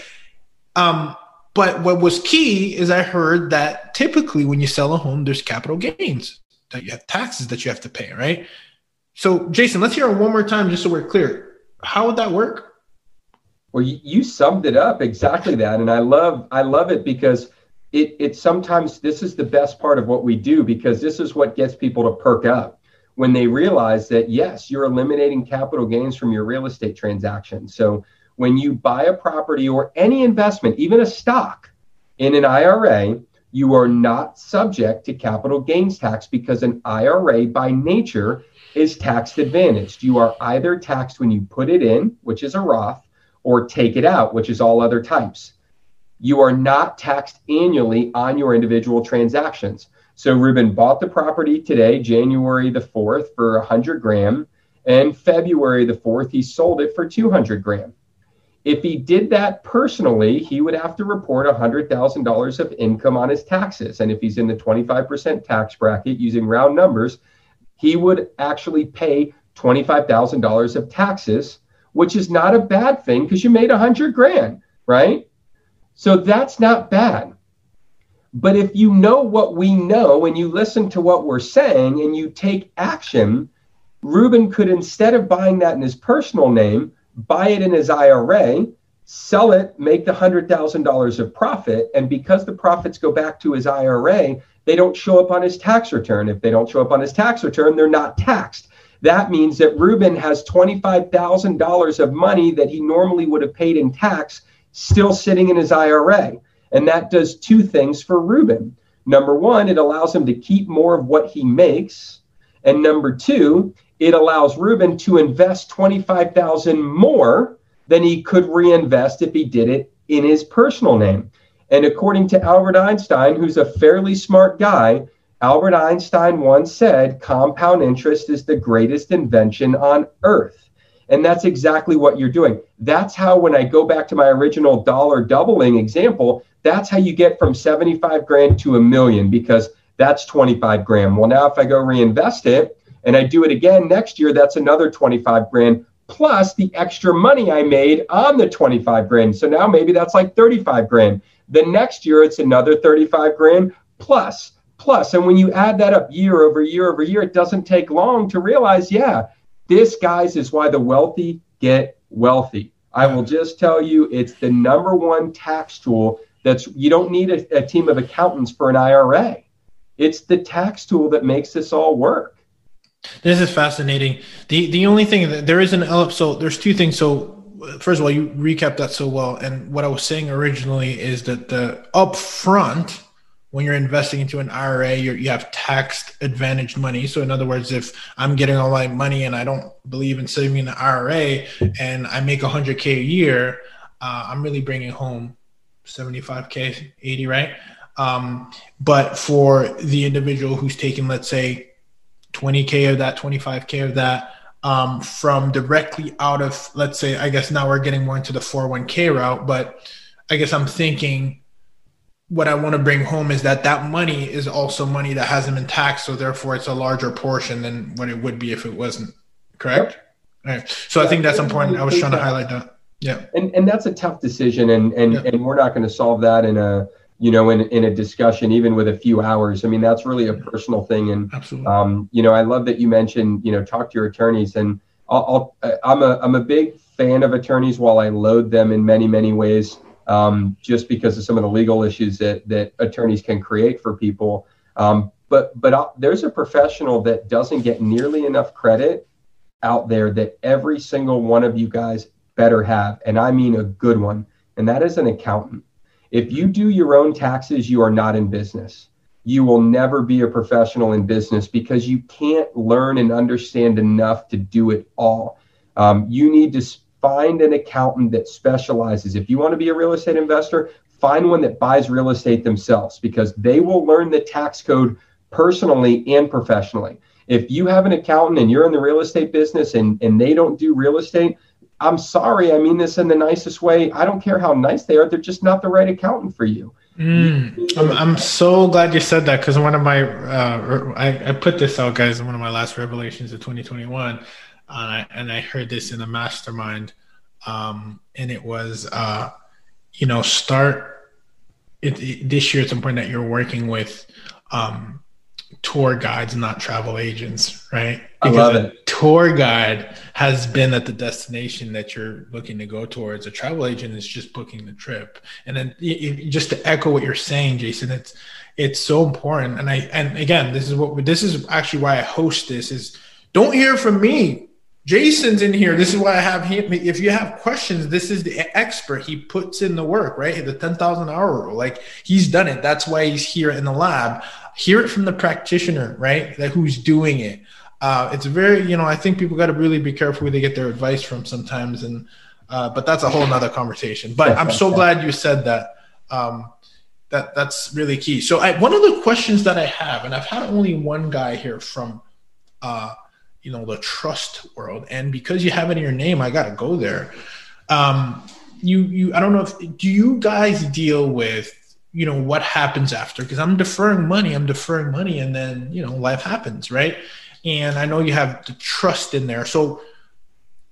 Um, but what was key is I heard that typically when you sell a home, there's capital gains that you have taxes that you have to pay, right? So, Jason, let's hear it one more time just so we're clear. How would that work? Well, you, you summed it up exactly that, and I love I love it because it, it sometimes this is the best part of what we do because this is what gets people to perk up when they realize that yes, you're eliminating capital gains from your real estate transaction. So when you buy a property or any investment, even a stock in an IRA, you are not subject to capital gains tax because an IRA by nature is tax advantaged. You are either taxed when you put it in, which is a Roth, or take it out, which is all other types. You are not taxed annually on your individual transactions. So Ruben bought the property today, January the 4th, for 100 gram, and February the 4th, he sold it for 200 gram. If he did that personally, he would have to report $100,000 of income on his taxes. And if he's in the 25% tax bracket using round numbers, he would actually pay $25,000 of taxes, which is not a bad thing because you made 100 grand, right? So that's not bad. But if you know what we know and you listen to what we're saying and you take action, Ruben could, instead of buying that in his personal name, buy it in his IRA, sell it, make the $100,000 of profit. And because the profits go back to his IRA, they don't show up on his tax return. If they don't show up on his tax return, they're not taxed. That means that Ruben has $25,000 of money that he normally would have paid in tax still sitting in his IRA. And that does two things for Ruben. Number one, it allows him to keep more of what he makes. And number two, it allows Ruben to invest 25,000 more than he could reinvest if he did it in his personal name. And according to Albert Einstein, who's a fairly smart guy, Albert Einstein once said compound interest is the greatest invention on earth. And that's exactly what you're doing. That's how, when I go back to my original dollar doubling example, that's how you get from 75 grand to a million because that's 25 grand. Well, now if I go reinvest it and I do it again next year, that's another 25 grand plus the extra money I made on the 25 grand. So now maybe that's like 35 grand. The next year, it's another 35 grand plus, plus. And when you add that up year over year over year, it doesn't take long to realize, yeah, this, guys, is why the wealthy get wealthy. I will just tell you, it's the number one tax tool that's, you don't need a, a team of accountants for an IRA. It's the tax tool that makes this all work. This is fascinating. The the only thing that there is an element. So there's two things. So first of all, you recap that so well. And what I was saying originally is that the upfront, when you're investing into an IRA, you have tax advantaged money. So in other words, if I'm getting all my money and I don't believe in saving in an IRA and I make 100k a year, uh, I'm really bringing home 75k, 80, right? Um, but for the individual who's taking, let's say, 20k of that, 25k of that, um, from directly out of, let's say, I guess now we're getting more into the 401k route, but I guess I'm thinking what I want to bring home is that that money is also money that hasn't been taxed. So therefore it's a larger portion than what it would be if it wasn't correct. Yep. Right. So yeah, I think that's important. I was trying to highlight that. Yeah. And, and that's a tough decision. And, and, yeah. and we're not going to solve that in a, you know, in, in a discussion, even with a few hours. I mean, that's really a personal thing. And, Absolutely. Um, you know, I love that you mentioned, you know, talk to your attorneys and I'll, I'll, I'm a, I'm a big fan of attorneys while I load them in many, many ways, um, just because of some of the legal issues that, that attorneys can create for people. Um, but, but I'll, there's a professional that doesn't get nearly enough credit out there that every single one of you guys better have. And I mean a good one. And that is an accountant if you do your own taxes, you are not in business. You will never be a professional in business because you can't learn and understand enough to do it all. Um, you need to find an accountant that specializes. If you want to be a real estate investor, find one that buys real estate themselves because they will learn the tax code personally and professionally. If you have an accountant and you're in the real estate business and, and they don't do real estate, I'm sorry, I mean this in the nicest way. I don't care how nice they are; they're just not the right accountant for you. Mm, I'm, I'm so glad you said that because one of my uh, I, I put this out, guys, in one of my last revelations of 2021, uh, and I heard this in a mastermind, um, and it was, uh, you know, start it, it, this year. It's important that you're working with um, tour guides, not travel agents, right? Because I love it. tour guide has been at the destination that you're looking to go towards. A travel agent is just booking the trip. And then just to echo what you're saying, Jason, it's it's so important. And I and again, this is what this is actually why I host this is don't hear from me. Jason's in here. This is why I have him. If you have questions, this is the expert. He puts in the work, right? The 10,000 hour rule. Like he's done it. That's why he's here in the lab. Hear it from the practitioner, right? That who's doing it. Uh, it's very, you know, I think people got to really be careful where they get their advice from sometimes. And, uh, but that's a whole nother conversation. But I'm so glad you said that. Um, that that's really key. So I, one of the questions that I have, and I've had only one guy here from, uh, you know, the trust world, and because you have it in your name, I got to go there. Um, you you I don't know if do you guys deal with you know what happens after because I'm deferring money, I'm deferring money, and then you know life happens, right? And I know you have the trust in there, so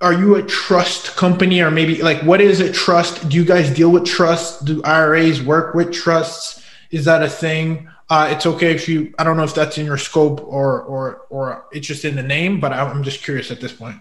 are you a trust company or maybe like what is a trust? Do you guys deal with trust do iras work with trusts? Is that a thing? Uh, it's okay if you i don't know if that's in your scope or or or it's just in the name but i'm just curious at this point.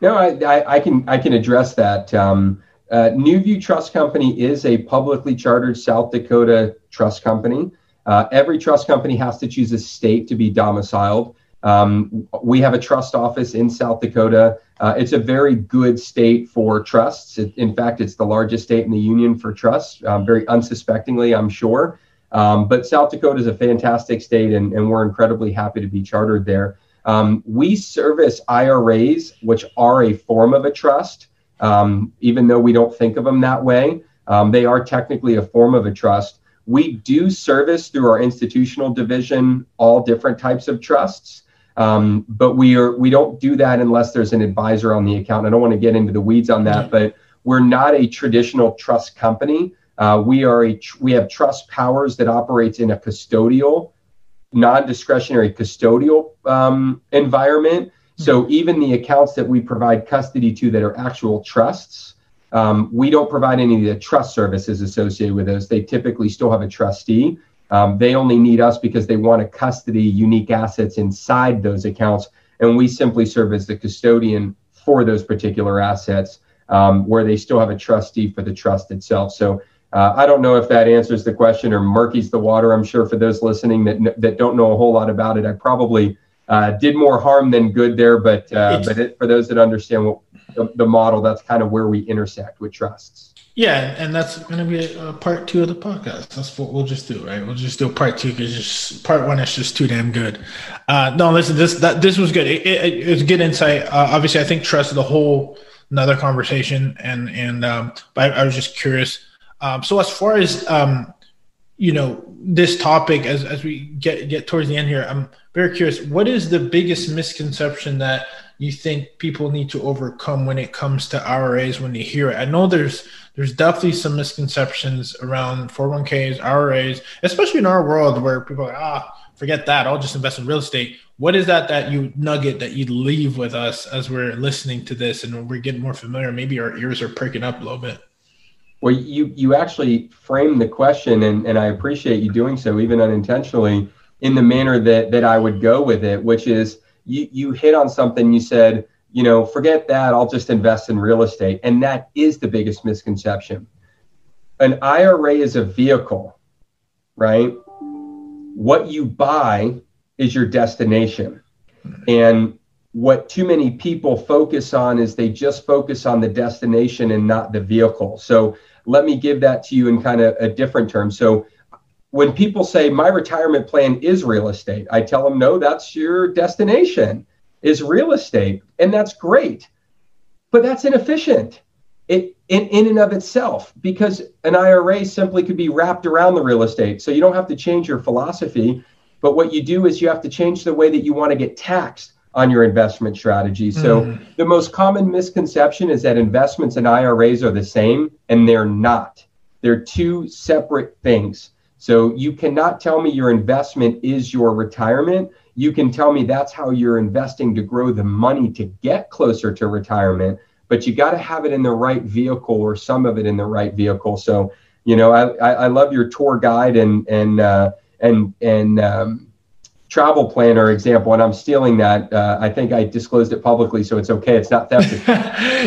No i i, I can i can address that. Um, uh, NuView trust company is a publicly chartered south dakota trust company uh, every trust company has to choose a state to be domiciled um, we have a trust office in south dakota uh, it's a very good state for trusts. It, in fact, it's the largest state in the union for trusts, um, very unsuspectingly, I'm sure. Um, but South Dakota is a fantastic state, and, and we're incredibly happy to be chartered there. Um, we service IRAs, which are a form of a trust, um, even though we don't think of them that way. Um, they are technically a form of a trust. We do service through our institutional division all different types of trusts. Um, but we are we don't do that unless there's an advisor on the account. I don't want to get into the weeds on that, but we're not a traditional trust company. Uh, we are a we have trust powers that operates in a custodial, non-discretionary custodial um, environment. So even the accounts that we provide custody to that are actual trusts, um, we don't provide any of the trust services associated with those. They typically still have a trustee. Um, they only need us because they want to custody unique assets inside those accounts, and we simply serve as the custodian for those particular assets, um, where they still have a trustee for the trust itself. So uh, I don't know if that answers the question or murkies the water. I'm sure for those listening that that don't know a whole lot about it, I probably uh, did more harm than good there. But uh, but it, for those that understand what the, the model, that's kind of where we intersect with trusts. Yeah, and that's going to be a, a, part two of the podcast. That's what we'll just do, right? We'll just do part two because just part one is just too damn good. Uh, no, listen, this that this was good. It, it, it was good insight. Uh, obviously, I think trust is a whole another conversation, and and um, but I, I was just curious. Um, so as far as um, you know, this topic as as we get get towards the end here, I'm very curious. What is the biggest misconception that you think people need to overcome when it comes to IRAs when they hear it? I know there's there's definitely some misconceptions around 401ks, IRAs, especially in our world where people are, ah, forget that. I'll just invest in real estate. What is that that you nugget that you leave with us as we're listening to this and we're getting more familiar? Maybe our ears are perking up a little bit. Well, you you actually framed the question, and, and I appreciate you doing so, even unintentionally, in the manner that that I would go with it, which is you you hit on something. You said you know, forget that. I'll just invest in real estate. And that is the biggest misconception. An IRA is a vehicle, right? What you buy is your destination. And what too many people focus on is they just focus on the destination and not the vehicle. So let me give that to you in kind of a different term. So when people say my retirement plan is real estate, I tell them, no, that's your destination is real estate, and that's great. But that's inefficient it, in, in and of itself because an IRA simply could be wrapped around the real estate. So you don't have to change your philosophy. But what you do is you have to change the way that you want to get taxed on your investment strategy. So mm. the most common misconception is that investments and IRAs are the same, and they're not. They're two separate things. So you cannot tell me your investment is your retirement you can tell me that's how you're investing to grow the money to get closer to retirement but you got to have it in the right vehicle or some of it in the right vehicle so you know i i, love your tour guide and and uh, and and um, travel planner example, and I'm stealing that. Uh, I think I disclosed it publicly, so it's okay. It's not theft. [laughs]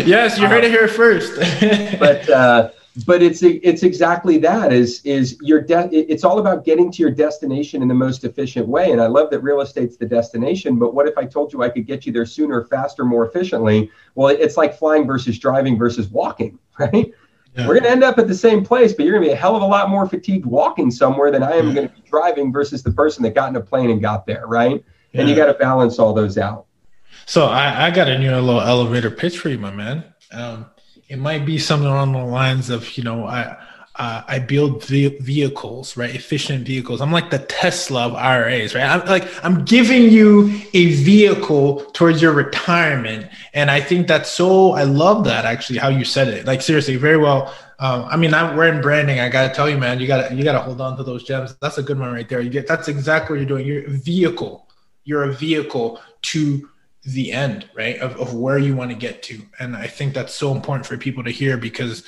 yes, you heard it here first. [laughs] but uh, but it's it's exactly that. Is is your de- It's all about getting to your destination in the most efficient way. And I love that real estate's the destination. But what if I told you I could get you there sooner, faster, more efficiently? Well, it's like flying versus driving versus walking, [laughs] right? Yeah. We're going to end up at the same place, but you're going to be a hell of a lot more fatigued walking somewhere than I am yeah. going to be driving versus the person that got in a plane and got there, right? Yeah. And you got to balance all those out. So I, I got a new little elevator pitch for you, my man. Um, it might be something along the lines of, you know, I uh, I build ve- vehicles, right? Efficient vehicles. I'm like the Tesla of IRAs, right? I'm like I'm giving you a vehicle towards your retirement, and I think that's so. I love that actually how you said it. Like seriously, very well. Um, I mean, I'm, we're in branding. I gotta tell you, man, you gotta you gotta hold on to those gems. That's a good one right there. You get that's exactly what you're doing. You're a vehicle. You're a vehicle to the end, right? Of, of where you want to get to. And I think that's so important for people to hear because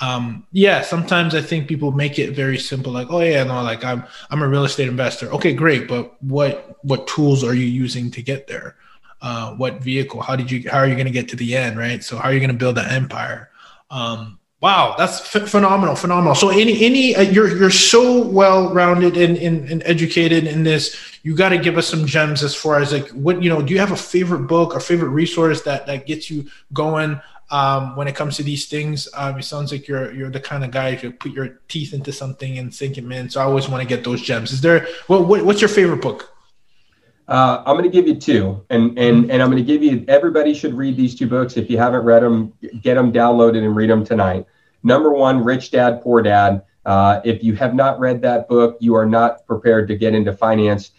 um yeah sometimes i think people make it very simple like oh yeah no like i'm i'm a real estate investor. Okay great but what what tools are you using to get there? Uh what vehicle? How did you how are you going to get to the end right? So how are you going to build an empire? Um wow that's f- phenomenal phenomenal. So any any uh, you're you're so well rounded and, and, and educated in this. You got to give us some gems as far as like what you know do you have a favorite book or favorite resource that that gets you going um, when it comes to these things. Um, it sounds like you're you're the kind of guy who put your teeth into something and sink them in. So I always want to get those gems. Is there what, what what's your favorite book? Uh, I'm going to give you two, and and and I'm going to give you. Everybody should read these two books. If you haven't read them, get them downloaded and read them tonight. Number one, Rich Dad Poor Dad. Uh, if you have not read that book, you are not prepared to get into finance.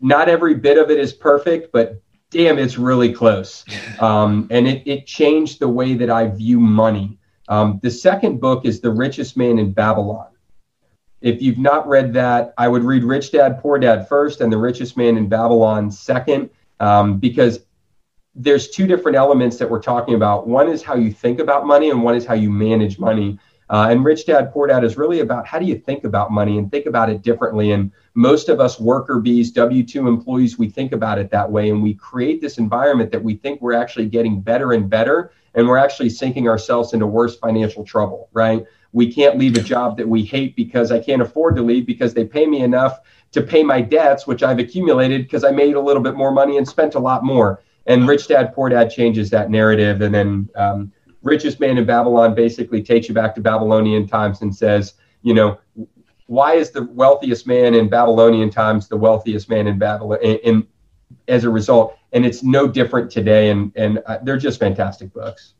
Not every bit of it is perfect, but damn, it's really close. [laughs] Um, and it, it changed the way that I view money. Um, the second book is The Richest Man in Babylon. If you've not read that, I would read Rich Dad Poor Dad first and The Richest Man in Babylon second, um, because there's two different elements that we're talking about. One is how you think about money, and one is how you manage money. Uh, and Rich Dad Poor Dad is really about how do you think about money and think about it differently. And most of us worker bees, W 2 employees, we think about it that way. And we create this environment that we think we're actually getting better and better. And we're actually sinking ourselves into worse financial trouble, right? We can't leave a job that we hate because I can't afford to leave because they pay me enough to pay my debts, which I've accumulated because I made a little bit more money and spent a lot more. And Rich Dad Poor Dad changes that narrative. And then, um, richest man in Babylon basically takes you back to Babylonian times and says, you know, why is the wealthiest man in Babylonian times the wealthiest man in Babylon? And, as a result, and it's no different today. And and uh, they're just fantastic books.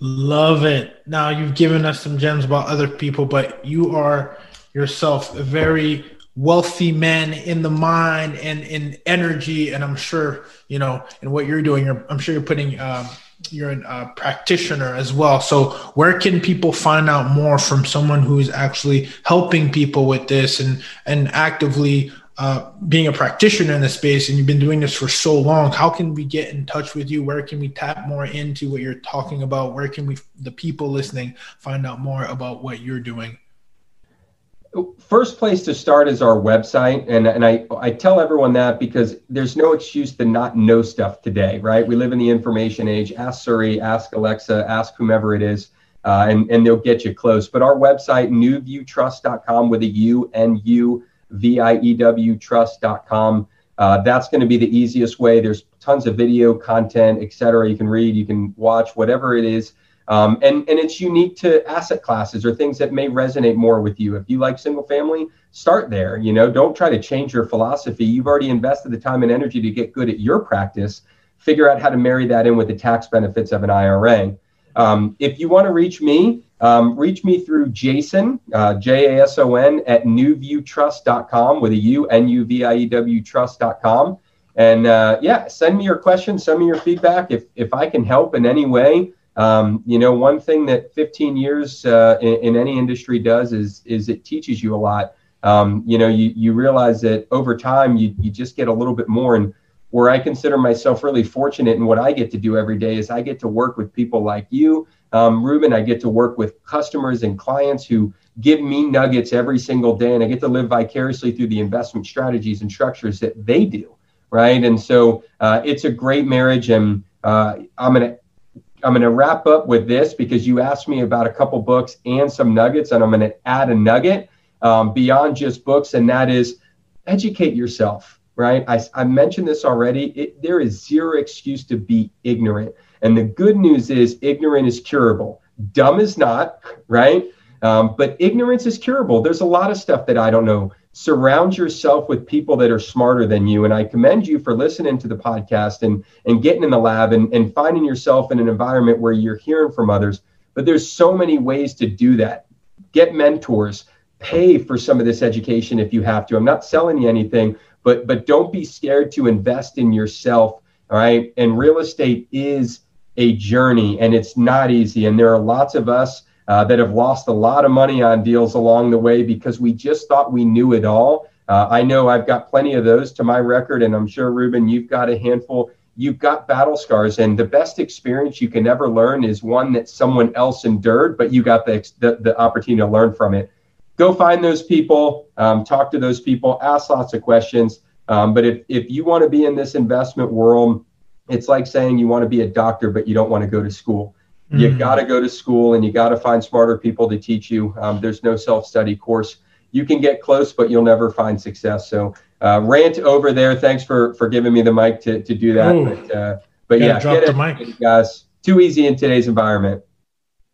Love it. Now you've given us some gems about other people, but you are yourself a very wealthy man in the mind and in energy. And I'm sure you know, in what you're doing, you're, I'm sure you're putting um, you're a practitioner as well. So where can people find out more from someone who is actually helping people with this and and actively uh, being a practitioner in the space and you've been doing this for so long? How can we get in touch with you? Where can we tap more into what you're talking about? Where can we the people listening find out more about what you're doing first place to start is our website and, and I, I tell everyone that because there's no excuse to not know stuff today right? We live in the information age. Ask siri ask alexa ask whomever it is uh, and, and they'll get you close. But our website nuviewtrust.com with a u n u v i e w trust.com uh, that's going to be the easiest way. There's tons of video content etc you can read you can watch whatever it is um, and, and it's unique to asset classes or things that may resonate more with you. If you like single family, start there. You know, don't try to change your philosophy. You've already invested the time and energy to get good at your practice. Figure out how to marry that in with the tax benefits of an IRA. Um, if you want to reach me, um, reach me through Jason, uh, J A S O N, at nuviewtrust.com with a U, N U V I E W trust.com. And uh, yeah, send me your questions, send me your feedback. If, if I can help in any way, um, you know, one thing that 15 years uh, in, in, any industry does is is it teaches you a lot. Um, you know, you you realize that over time you you just get a little bit more. And where I consider myself really fortunate in what I get to do every day is I get to work with people like you um, Ruben, I get to work with customers and clients who give me nuggets every single day, and I get to live vicariously through the investment strategies and structures that they do, right? And so uh, it's a great marriage, and uh, I'm gonna I'm gonna wrap up with this because you asked me about a couple books and some nuggets, and I'm gonna add a nugget um, beyond just books, and that is educate yourself, right? I, I mentioned this already. It, there is zero excuse to be ignorant. And the good news is ignorant is curable. Dumb is not, right? Um, but ignorance is curable. There's a lot of stuff that I don't know. Surround yourself with people that are smarter than you. And I commend you for listening to the podcast and, and getting in the lab and, and finding yourself in an environment where you're hearing from others. But there's so many ways to do that. Get mentors, pay for some of this education if you have to. I'm not selling you anything, but but don't be scared to invest in yourself. All right. And real estate is a journey and it's not easy. And there are lots of us uh, that have lost a lot of money on deals along the way because we just thought we knew it all. Uh, I know I've got plenty of those to my record, and I'm sure, Ruben, you've got a handful. You've got battle scars, and the best experience you can ever learn is one that someone else endured, but you got the, the, the opportunity to learn from it. Go find those people, um, talk to those people, ask lots of questions. Um, but if, if you want to be in this investment world, it's like saying you want to be a doctor, but you don't want to go to school. Mm-hmm. You got to go to school and you got to find smarter people to teach you. Um, there's no self study course. You can get close, but you'll never find success. So, uh, rant over there. Thanks for for giving me the mic to, to do that. Ooh, but, uh, but yeah, drop the mic, guys. Too easy in today's environment.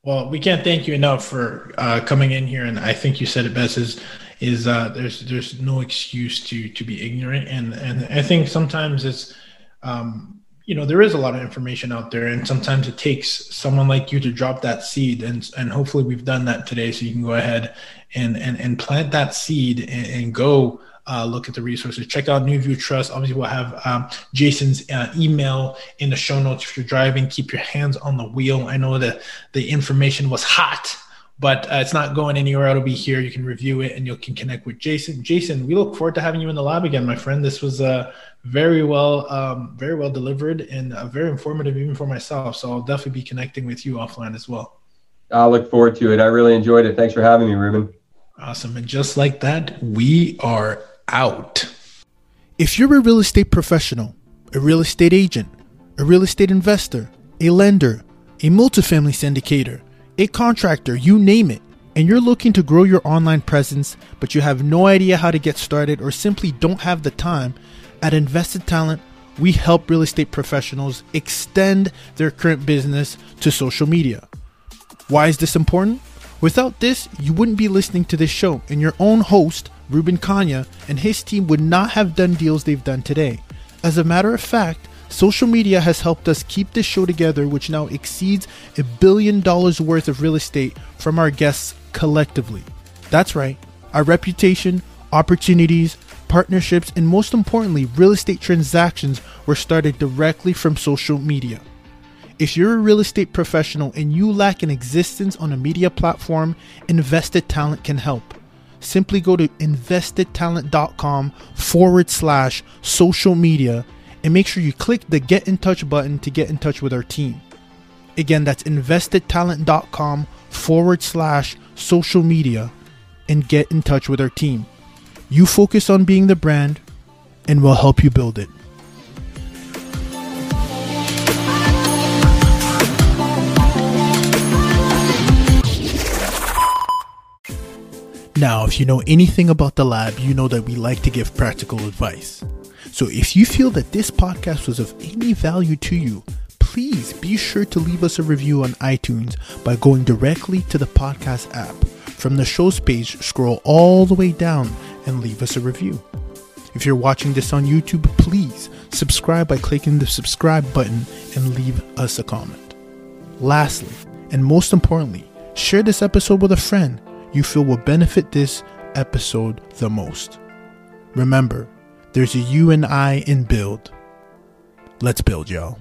Well, we can't thank you enough for uh, coming in here, and I think you said it best. Is is uh, there's there's no excuse to to be ignorant, and and I think sometimes it's um, you know there is a lot of information out there and sometimes it takes someone like you to drop that seed and and hopefully we've done that today so you can go ahead and and, and plant that seed and, and go uh, look at the resources. Check out NuView trust. Obviously we'll have um, jason's uh, email in the show notes if you're driving. Keep your hands on the wheel. I know that the information was hot but uh, it's not going anywhere. It'll be here. You can review it and you can connect with Jason. Jason, we look forward to having you in the lab again, my friend. This was uh, very well, um, very well delivered and uh, very informative even for myself. So I'll definitely be connecting with you offline as well. I look forward to it. I really enjoyed it. Thanks for having me, Ruben. Awesome. And just like that, we are out. If you're a real estate professional, a real estate agent, a real estate investor, a lender, a multifamily syndicator, a contractor, you name it, and you're looking to grow your online presence, but you have no idea how to get started or simply don't have the time, at Invested Talent, we help real estate professionals extend their current business to social media. Why is this important? Without this, you wouldn't be listening to this show, and your own host, Ruben Kanya, and his team would not have done deals they've done today. As a matter of fact, Social media has helped us keep this show together, which now exceeds a billion dollars worth of real estate from our guests collectively. That's right, our reputation, opportunities, partnerships, and most importantly, real estate transactions were started directly from social media. If you're a real estate professional and you lack an existence on a media platform, Invested Talent can help. Simply go to investedtalent.com forward slash social media and make sure you click the Get in Touch button to get in touch with our team. Again, that's investedtalent.com forward slash social media and get in touch with our team. You focus on being the brand, and we'll help you build it. Now, if you know anything about the lab, you know that we like to give practical advice. So if you feel that this podcast was of any value to you, please be sure to leave us a review on iTunes by going directly to the podcast app. From the show's page, scroll all the way down and leave us a review. If you're watching this on YouTube, please subscribe by clicking the subscribe button and leave us a comment. Lastly, and most importantly, share this episode with a friend you feel will benefit this episode the most. Remember, there's a you and I in build. Let's build, y'all.